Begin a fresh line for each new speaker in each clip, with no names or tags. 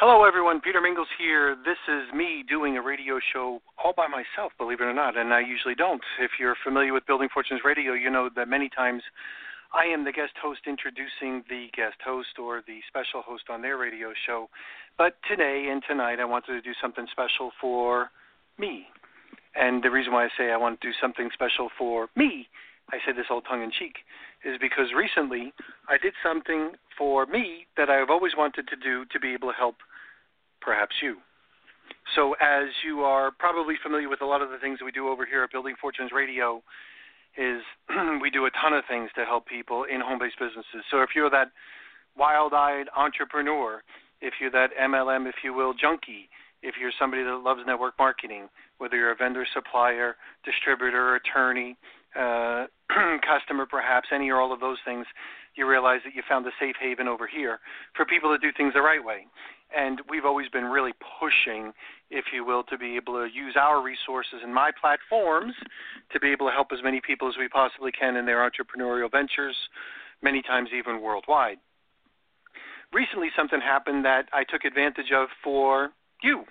Hello, everyone. Peter Mingils here. This is me doing a radio show all by myself, believe it or not, and I usually don't. If you're familiar with Building Fortunes Radio, you know that many times I am the guest host introducing the guest host or the special host on their radio show. But today and tonight, I wanted to do something special for me. And the reason why I say I want to do something special for me, I say this all tongue in cheek, is because recently I did something for me that I've always wanted to do to be able to help perhaps you. So, as you are probably familiar with a lot of the things that we do over here at Building Fortunes Radio, is we do a ton of things to help people in home-based businesses. So, if you're that wild-eyed entrepreneur, if you're that MLM, if you will, junkie, if you're somebody that loves network marketing, whether you're a vendor, supplier, distributor, attorney, uh, customer, perhaps any or all of those things, you realize that you found a safe haven over here for people to do things the right way. And we've always been really pushing, if you will, to be able to use our resources and my platforms to be able to help as many people as we possibly can in their entrepreneurial ventures, many times even worldwide. Recently, something happened that I took advantage of for you,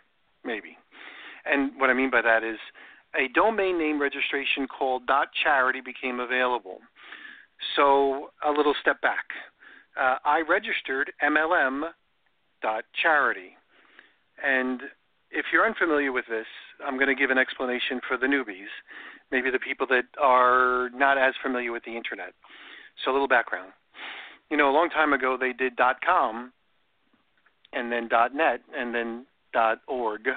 maybe. And what I mean by that is a domain name registration called .charity became available. So a little step back. Uh, I registered MLM charity, and if you're unfamiliar with this, I'm going to give an explanation for the newbies, maybe the people that are not as familiar with the internet. So a little background. You know, a long time ago they did .com, and then .net, and then .org.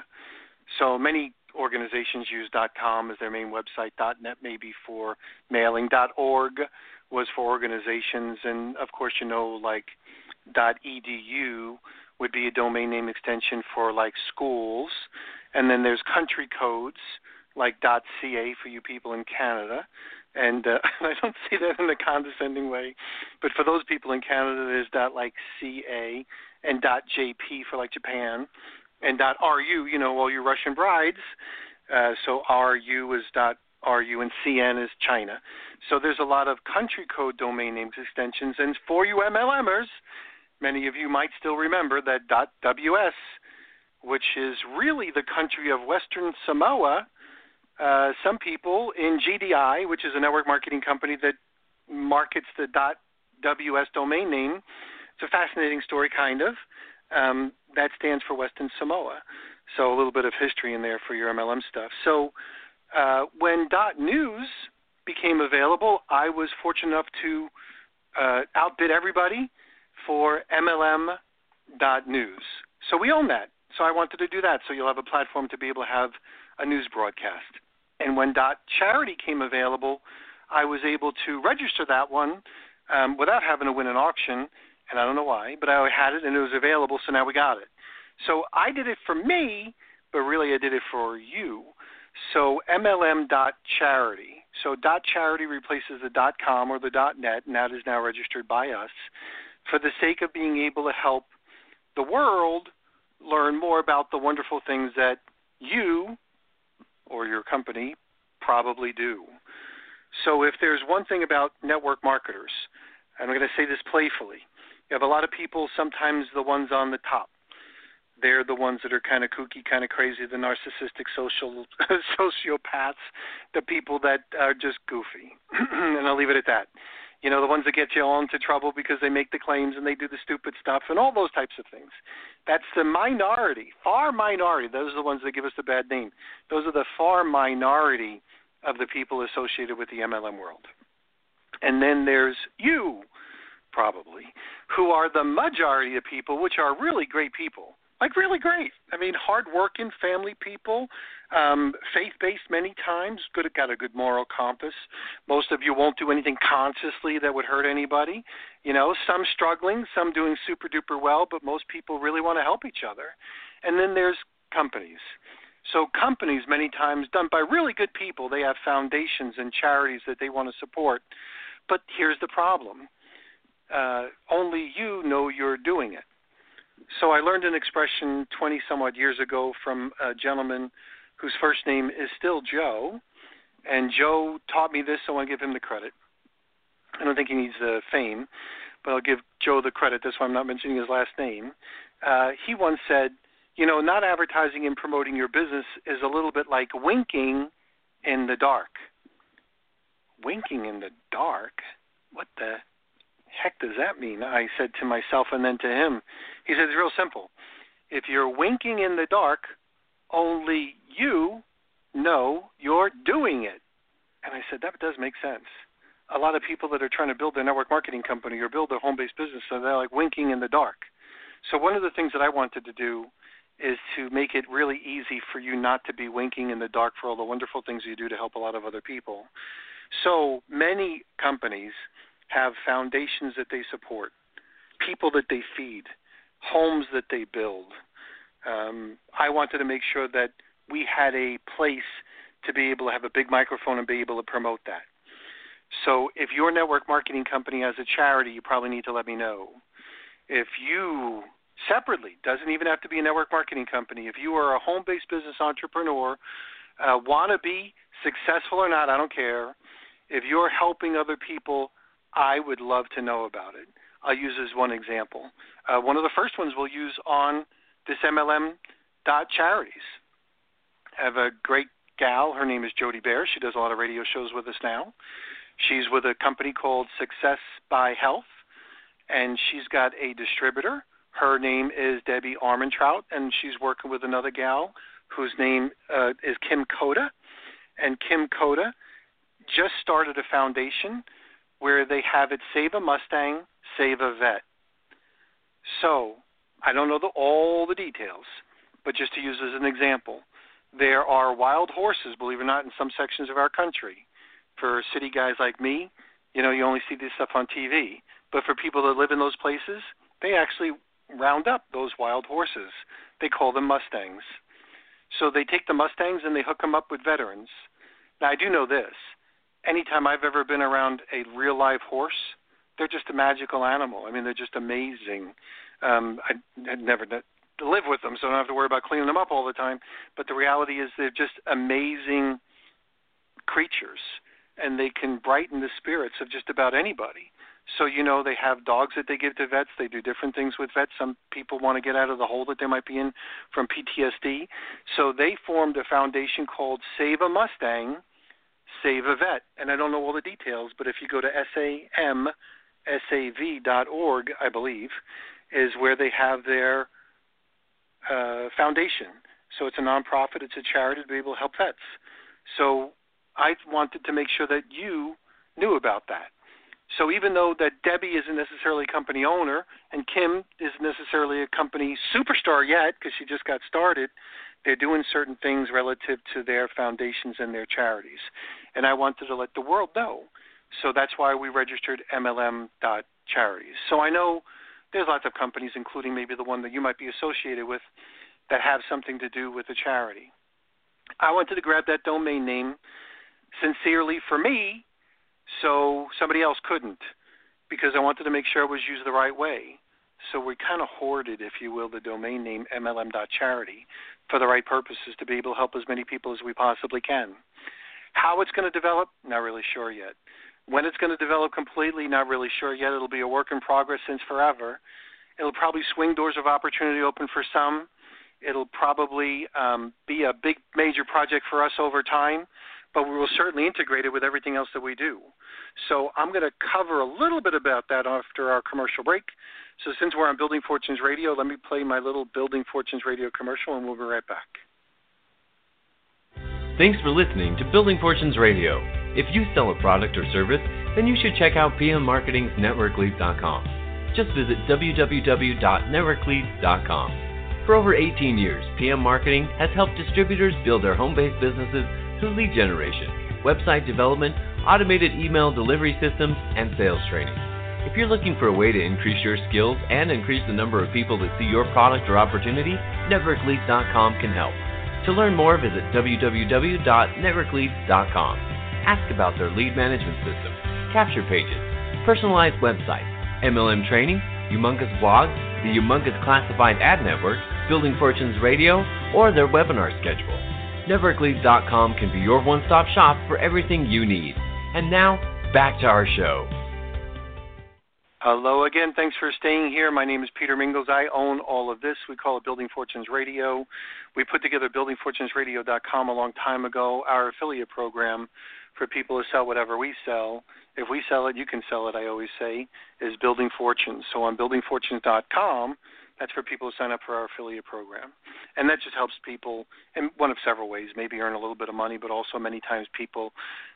So many organizations use .com as their main website. .net maybe for mailing. .org was for organizations, and of course, you know, like .edu would be a domain name extension for like schools, and then there's country codes like .ca for you people in Canada, and uh, I don't say that in a condescending way, but for those people in Canada, there's dot like .ca and .jp for like Japan, and dot .ru, you know, all you Russian brides. Uh, so RU is dot RU and CN is China. So there's a lot of country code domain names extensions, and for you MLMers, many of you might still remember that .ws, which is really the country of Western Samoa. Uh, some people in GDI, which is a network marketing company that markets the .ws domain name, it's a fascinating story, kind of. Um, that stands for Western Samoa. So a little bit of history in there for your MLM stuff. So uh, when dot .news became available, I was fortunate enough to uh, outbid everybody for MLM dot news. So we own that. So I wanted to do that. So you'll have a platform to be able to have a news broadcast. And when Dot Charity came available, I was able to register that one um, without having to win an auction. And I don't know why, but I had it and it was available. So now we got it. So I did it for me, but really I did it for you. So MLM dot charity. So dot charity replaces the dot com or the dot net, and that is now registered by us for the sake of being able to help the world learn more about the wonderful things that you or your company probably do. So, if there's one thing about network marketers, and I'm going to say this playfully, you have a lot of people, sometimes the ones on the top. They're the ones that are kind of kooky, kind of crazy, the narcissistic social sociopaths, the people that are just goofy. and I'll leave it at that You know, the ones that get you all into trouble because they make the claims and they do the stupid stuff and all those types of things. That's the minority, far minority. Those are the ones that give us the bad name. Those are the far minority of the people associated with the MLM world. And then there's you, probably, who are the majority of people, which are really great people. Like, really great. I mean, hardworking family people, um, faith based many times, good, got a good moral compass. Most of you won't do anything consciously that would hurt anybody. You know, some struggling, some doing super duper well, but most people really want to help each other. And then there's companies. So companies many times done by really good people, they have foundations and charities that they want to support. But here's the problem. Uh, only you know you're doing it. So I learned an expression 20 some odd years ago from a gentleman whose first name is still Joe. And Joe taught me this, so I give him the credit. I don't think he needs the fame, but I'll give Joe the credit. That's why I'm not mentioning his last name. Uh, he once said, you know, not advertising and promoting your business is a little bit like winking in the dark. Winking in the dark? What the heck does that mean? I said to myself and then to him. He said, it's real simple. If you're winking in the dark, only you know you're doing it. And I said, that does make sense. A lot of people that are trying to build their network marketing company or build their home based business, so they're like winking in the dark. So, one of the things that I wanted to do is to make it really easy for you not to be winking in the dark for all the wonderful things you do to help a lot of other people. So many companies have foundations that they support, people that they feed, homes that they build. Um, I wanted to make sure that we had a place to be able to have a big microphone and be able to promote that. So if your network marketing company has a charity, you probably need to let me know. If you separately. Doesn't even have to be a network marketing company. If you are a home based business entrepreneur, uh, want to be successful or not, I don't care. If you're helping other people, I would love to know about it. I'll use as one example. Uh, one of the first ones we'll use on this MLM dot charities. I have a great gal. Her name is Jody Bear. She does a lot of radio shows with us now. She's with a company called Success by Health, and she's got a distributor her name is Debbie Armentrout, and she's working with another gal whose name uh, is Kim Coda. And Kim Coda just started a foundation where they have it Save a Mustang, Save a Vet. So, I don't know the, all the details, but just to use as an example, there are wild horses, believe it or not, in some sections of our country. For city guys like me, you know, you only see this stuff on TV. But for people that live in those places, they actually round up those wild horses. They call them Mustangs. So they take the Mustangs and they hook them up with veterans. Now, I do know this. Anytime I've ever been around a real live horse, they're just a magical animal. I mean, they're just amazing. Um, I had never live with them, so I don't have to worry about cleaning them up all the time. But the reality is, they're just amazing creatures, and they can brighten the spirits of just about anybody. So you know they have dogs that they give to vets. They do different things with vets. Some people want to get out of the hole that they might be in from PTSD. So they formed a foundation called Save a Mustang, Save a Vet. And I don't know all the details, but if you go to samsav.org, I believe, is where they have their uh, foundation. So it's a nonprofit, it's a charity to be able to help vets. So I wanted to make sure that you knew about that. So even though that Debbie isn't necessarily a company owner and Kim isn't necessarily a company superstar yet because she just got started, they're doing certain things relative to their foundations and their charities. And I wanted to let the world know. So that's why we registered MLM.charities. So I know there's lots of companies, including maybe the one that you might be associated with, that have something to do with a charity. I wanted to grab that domain name sincerely for me so somebody else couldn't because I wanted to make sure it was used the right way. So we kind of hoarded, if you will, the domain name MLM.charity for the right purposes to be able to help as many people as we possibly can. How it's going to develop, not really sure yet. When it's going to develop completely, not really sure yet. It'll be a work in progress since forever. It'll probably swing doors of opportunity open for some. It'll probably um, be a big major project for us over time but we will certainly integrate it with everything else that we do. So I'm going to cover a little bit about that after our commercial break. So since we're on Building Fortunes Radio, let me play my little Building Fortunes Radio commercial, and we'll be right back.
Thanks for listening to Building Fortunes Radio. If you sell a product or service, then you should check out PM Marketing's NetworkLeads.com. Just visit www.networklead.com. For over 18 years, PM Marketing has helped distributors build their home based businesses through lead generation, website development, automated email delivery systems, and sales training. If you're looking for a way to increase your skills and increase the number of people that see your product or opportunity, NetworkLeads.com can help. To learn more, visit www.networkleads.com. Ask about their lead management system, capture pages, personalized websites, MLM training, Youmongus blogs, the Youmongus classified ad network, Building Fortunes Radio, or their webinar schedule. NetworkLeads.com can be your one stop shop for everything you need. And now, back to our show.
Hello again. Thanks for staying here. My name is Peter Mingils. I own all of this. We call it Building Fortunes Radio. We put together BuildingFortunesRadio.com a long time ago, our affiliate program for people to sell whatever we sell. If we sell it, you can sell it, I always say, is Building Fortunes. So on BuildingFortunes.com, that's for people who sign up for our affiliate program. And that just helps people in one of several ways, maybe earn a little bit of money, but also many times people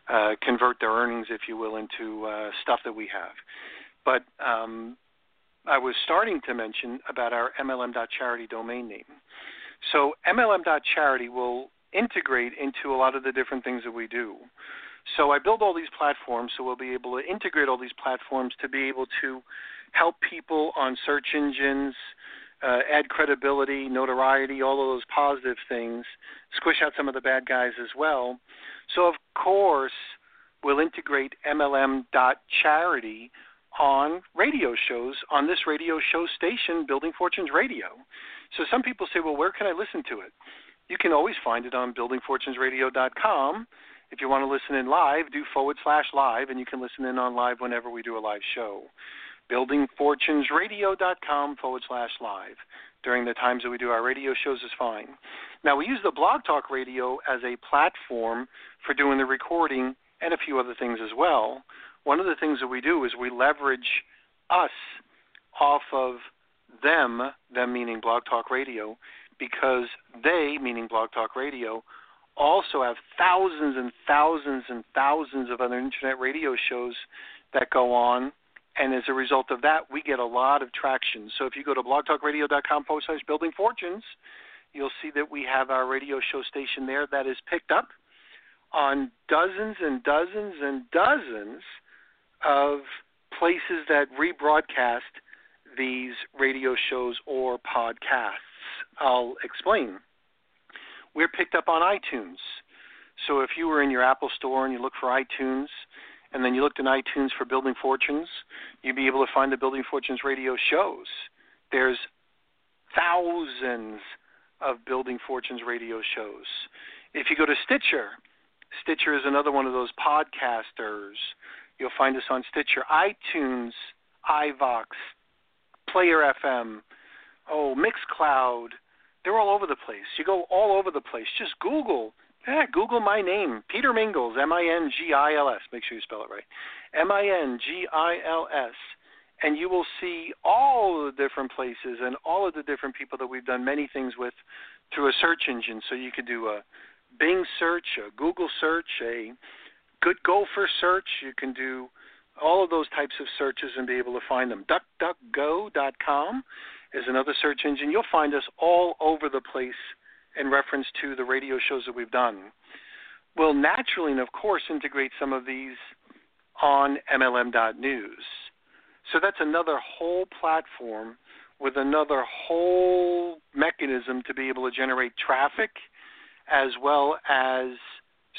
uh, convert their earnings, if you will, into uh, stuff that we have. But um, I was starting to mention about our MLM.charity domain name. So MLM.charity will integrate into a lot of the different things that we do. So I build all these platforms so we'll be able to integrate all these platforms to be able to help people on search engines, uh, add credibility, notoriety, all of those positive things, squish out some of the bad guys as well. So, of course, we'll integrate MLM.charity on radio shows on this radio show station, Building Fortunes Radio. So some people say, well, where can I listen to it? You can always find it on buildingfortunesradio.com. If you want to listen in live, do forward slash live, and you can listen in on live whenever we do a live show buildingfortunesradio.com forward slash live. During the times that we do our radio shows is fine. Now, we use the Blog Talk Radio as a platform for doing the recording and a few other things as well. One of the things that we do is we leverage us off of them, them meaning Blog Talk Radio, because they, meaning Blog Talk Radio, also have thousands and thousands and thousands of other internet radio shows that go on and as a result of that, we get a lot of traction. So if you go to blogtalkradio.com forward slash building fortunes, you'll see that we have our radio show station there that is picked up on dozens and dozens and dozens of places that rebroadcast these radio shows or podcasts. I'll explain. We're picked up on iTunes. So if you were in your Apple store and you look for iTunes, and then you looked in iTunes for Building Fortunes, you'd be able to find the Building Fortunes radio shows. There's thousands of Building Fortunes radio shows. If you go to Stitcher, Stitcher is another one of those podcasters. You'll find us on Stitcher, iTunes, iVoox, Player FM, oh, Mixcloud. They're all over the place. You go all over the place. Just Google yeah, Google my name, Peter Mingils, M I N G I L S. Make sure you spell it right. M I N G I L S. And you will see all the different places and all of the different people that we've done many things with through a search engine. So you could do a Bing search, a Google search, a Good Gopher search. You can do all of those types of searches and be able to find them. DuckDuckGo.com is another search engine. You'll find us all over the place in reference to the radio shows that we've done. We'll naturally and of course integrate some of these on MLM.news. So that's another whole platform with another whole mechanism to be able to generate traffic as well as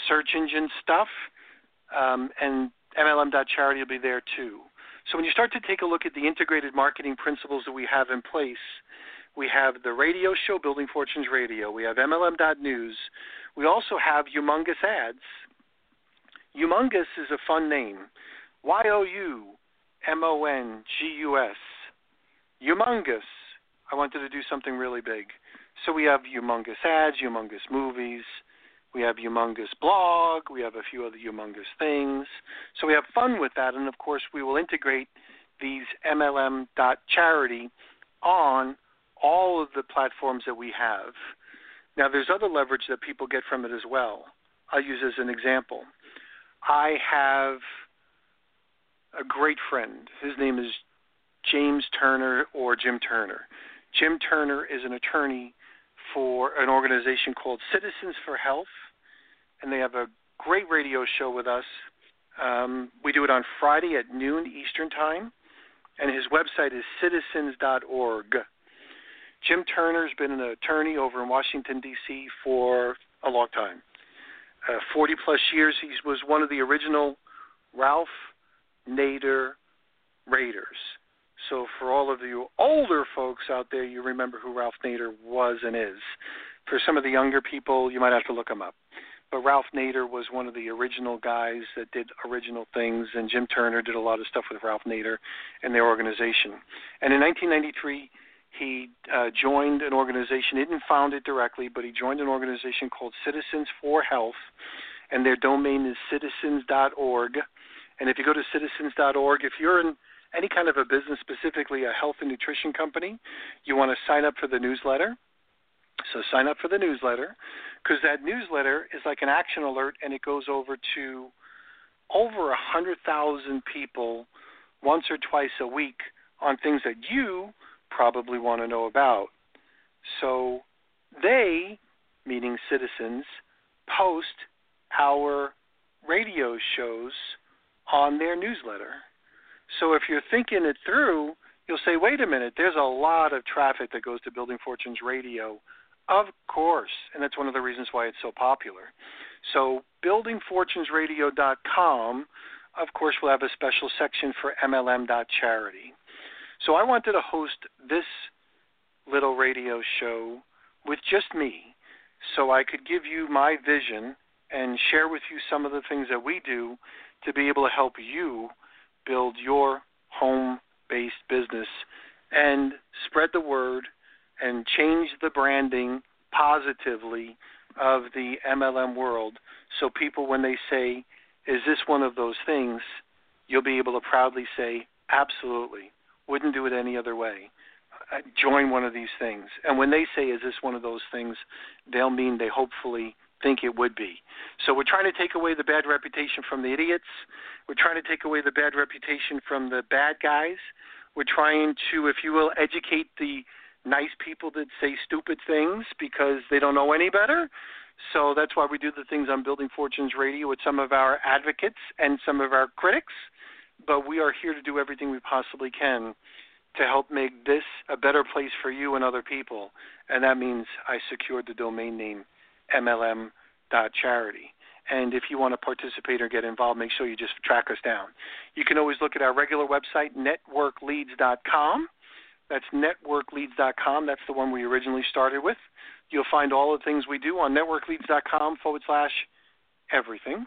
search engine stuff. Um, and MLM.charity will be there too. So when you start to take a look at the integrated marketing principles that we have in place, we have the radio show Building Fortunes Radio. We have MLM.news. We also have Youmongus Ads. Youmongus is a fun name. Y O U M O N G U S. Youmongus. I wanted to do something really big. So we have Youmongus Ads, Youmongus Movies, We have Youmongus Blog. We have a few other humongous things. So we have fun with that. And of course, we will integrate these MLM.charity on all of the platforms that we have. Now, there's other leverage that people get from it as well. I'll use as an example. I have a great friend. His name is James Turner or Jim Turner. Jim Turner is an attorney for an organization called Citizens for Health, and they have a great radio show with us. Um, we do it on Friday at noon Eastern Time, and his website is citizens.org. Jim Turner's been an attorney over in Washington, D.C. for a long time. Uh, 40 plus years. He was one of the original Ralph Nader Raiders. So for all of you older folks out there, you remember who Ralph Nader was and is. For some of the younger people, you might have to look him up. But Ralph Nader was one of the original guys that did original things, and Jim Turner did a lot of stuff with Ralph Nader and their organization. And in 1993, he uh, joined an organization. Didn't found it directly, but he joined an organization called Citizens for Health, and their domain is citizens.org. And if you go to citizens.org, if you're in any kind of a business, specifically a health and nutrition company, you want to sign up for the newsletter. So sign up for the newsletter because that newsletter is like an action alert and it goes over to over a hundred thousand people once or twice a week on things that you probably want to know about. So they, meaning citizens, post our radio shows on their newsletter. So if you're thinking it through, you'll say, wait a minute, there's a lot of traffic that goes to Building Fortunes Radio. Of course, and that's one of the reasons why it's so popular. So buildingfortunesradio.com, of course, will have a special section for MLM.charity. So I wanted to host this little radio show with just me so I could give you my vision and share with you some of the things that we do to be able to help you build your home based business and spread the word and change the branding positively of the MLM world so people, when they say, Is this one of those things? you'll be able to proudly say, Absolutely. Wouldn't do it any other way. Uh, join one of these things. And when they say, Is this one of those things? they'll mean they hopefully think it would be. So we're trying to take away the bad reputation from the idiots. We're trying to take away the bad reputation from the bad guys. We're trying to, if you will, educate the nice people that say stupid things because they don't know any better. So that's why we do the things on Building Fortunes Radio with some of our advocates and some of our critics. But we are here to do everything we possibly can to help make this a better place for you and other people. And that means I secured the domain name MLM.charity. And if you want to participate or get involved, make sure you just track us down. You can always look at our regular website, networkleads.com. That's networkleads.com. That's the one we originally started with. You'll find all the things we do on networkleads.com forward slash everything.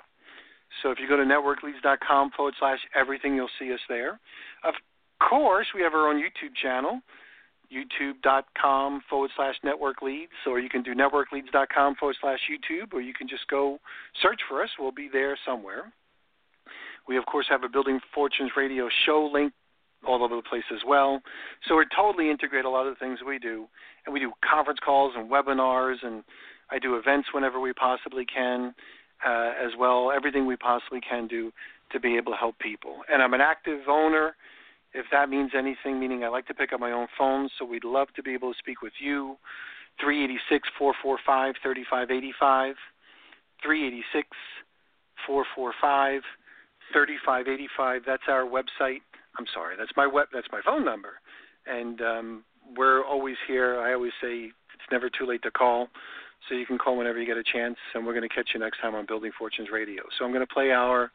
So if you go to networkleads.com forward slash everything, you'll see us there. Of course, we have our own YouTube channel youtube.com forward slash networkleads, or you can do networkleads.com forward slash YouTube, or you can just go search for us. We'll be there somewhere. We, of course, have a Building Fortunes radio show link all over the place as well. So we're totally integrate a lot of the things we do. And we do conference calls and webinars, and I do events whenever we possibly can uh, as well, everything we possibly can do to be able to help people. And I'm an active owner if that means anything, meaning I like to pick up my own phone, so we'd love to be able to speak with you. 386 445 3585. 386 445 3585. That's our website. I'm sorry, that's my web. That's my phone number, and um, we're always here. I always say it's never too late to call, so you can call whenever you get a chance. And we're going to catch you next time on Building Fortunes Radio. So I'm going to play our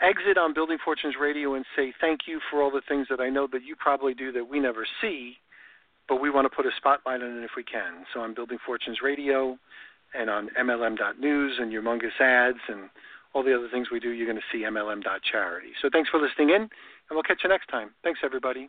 exit on Building Fortunes Radio and say thank you for all the things that I know that you probably do that we never see, but we want to put a spotlight on it if we can. So on Building Fortunes Radio and on MLM.news and Youmongus ads and all the other things we do, you're going to see MLM.charity. So thanks for listening in, and we'll catch you next time. Thanks, everybody.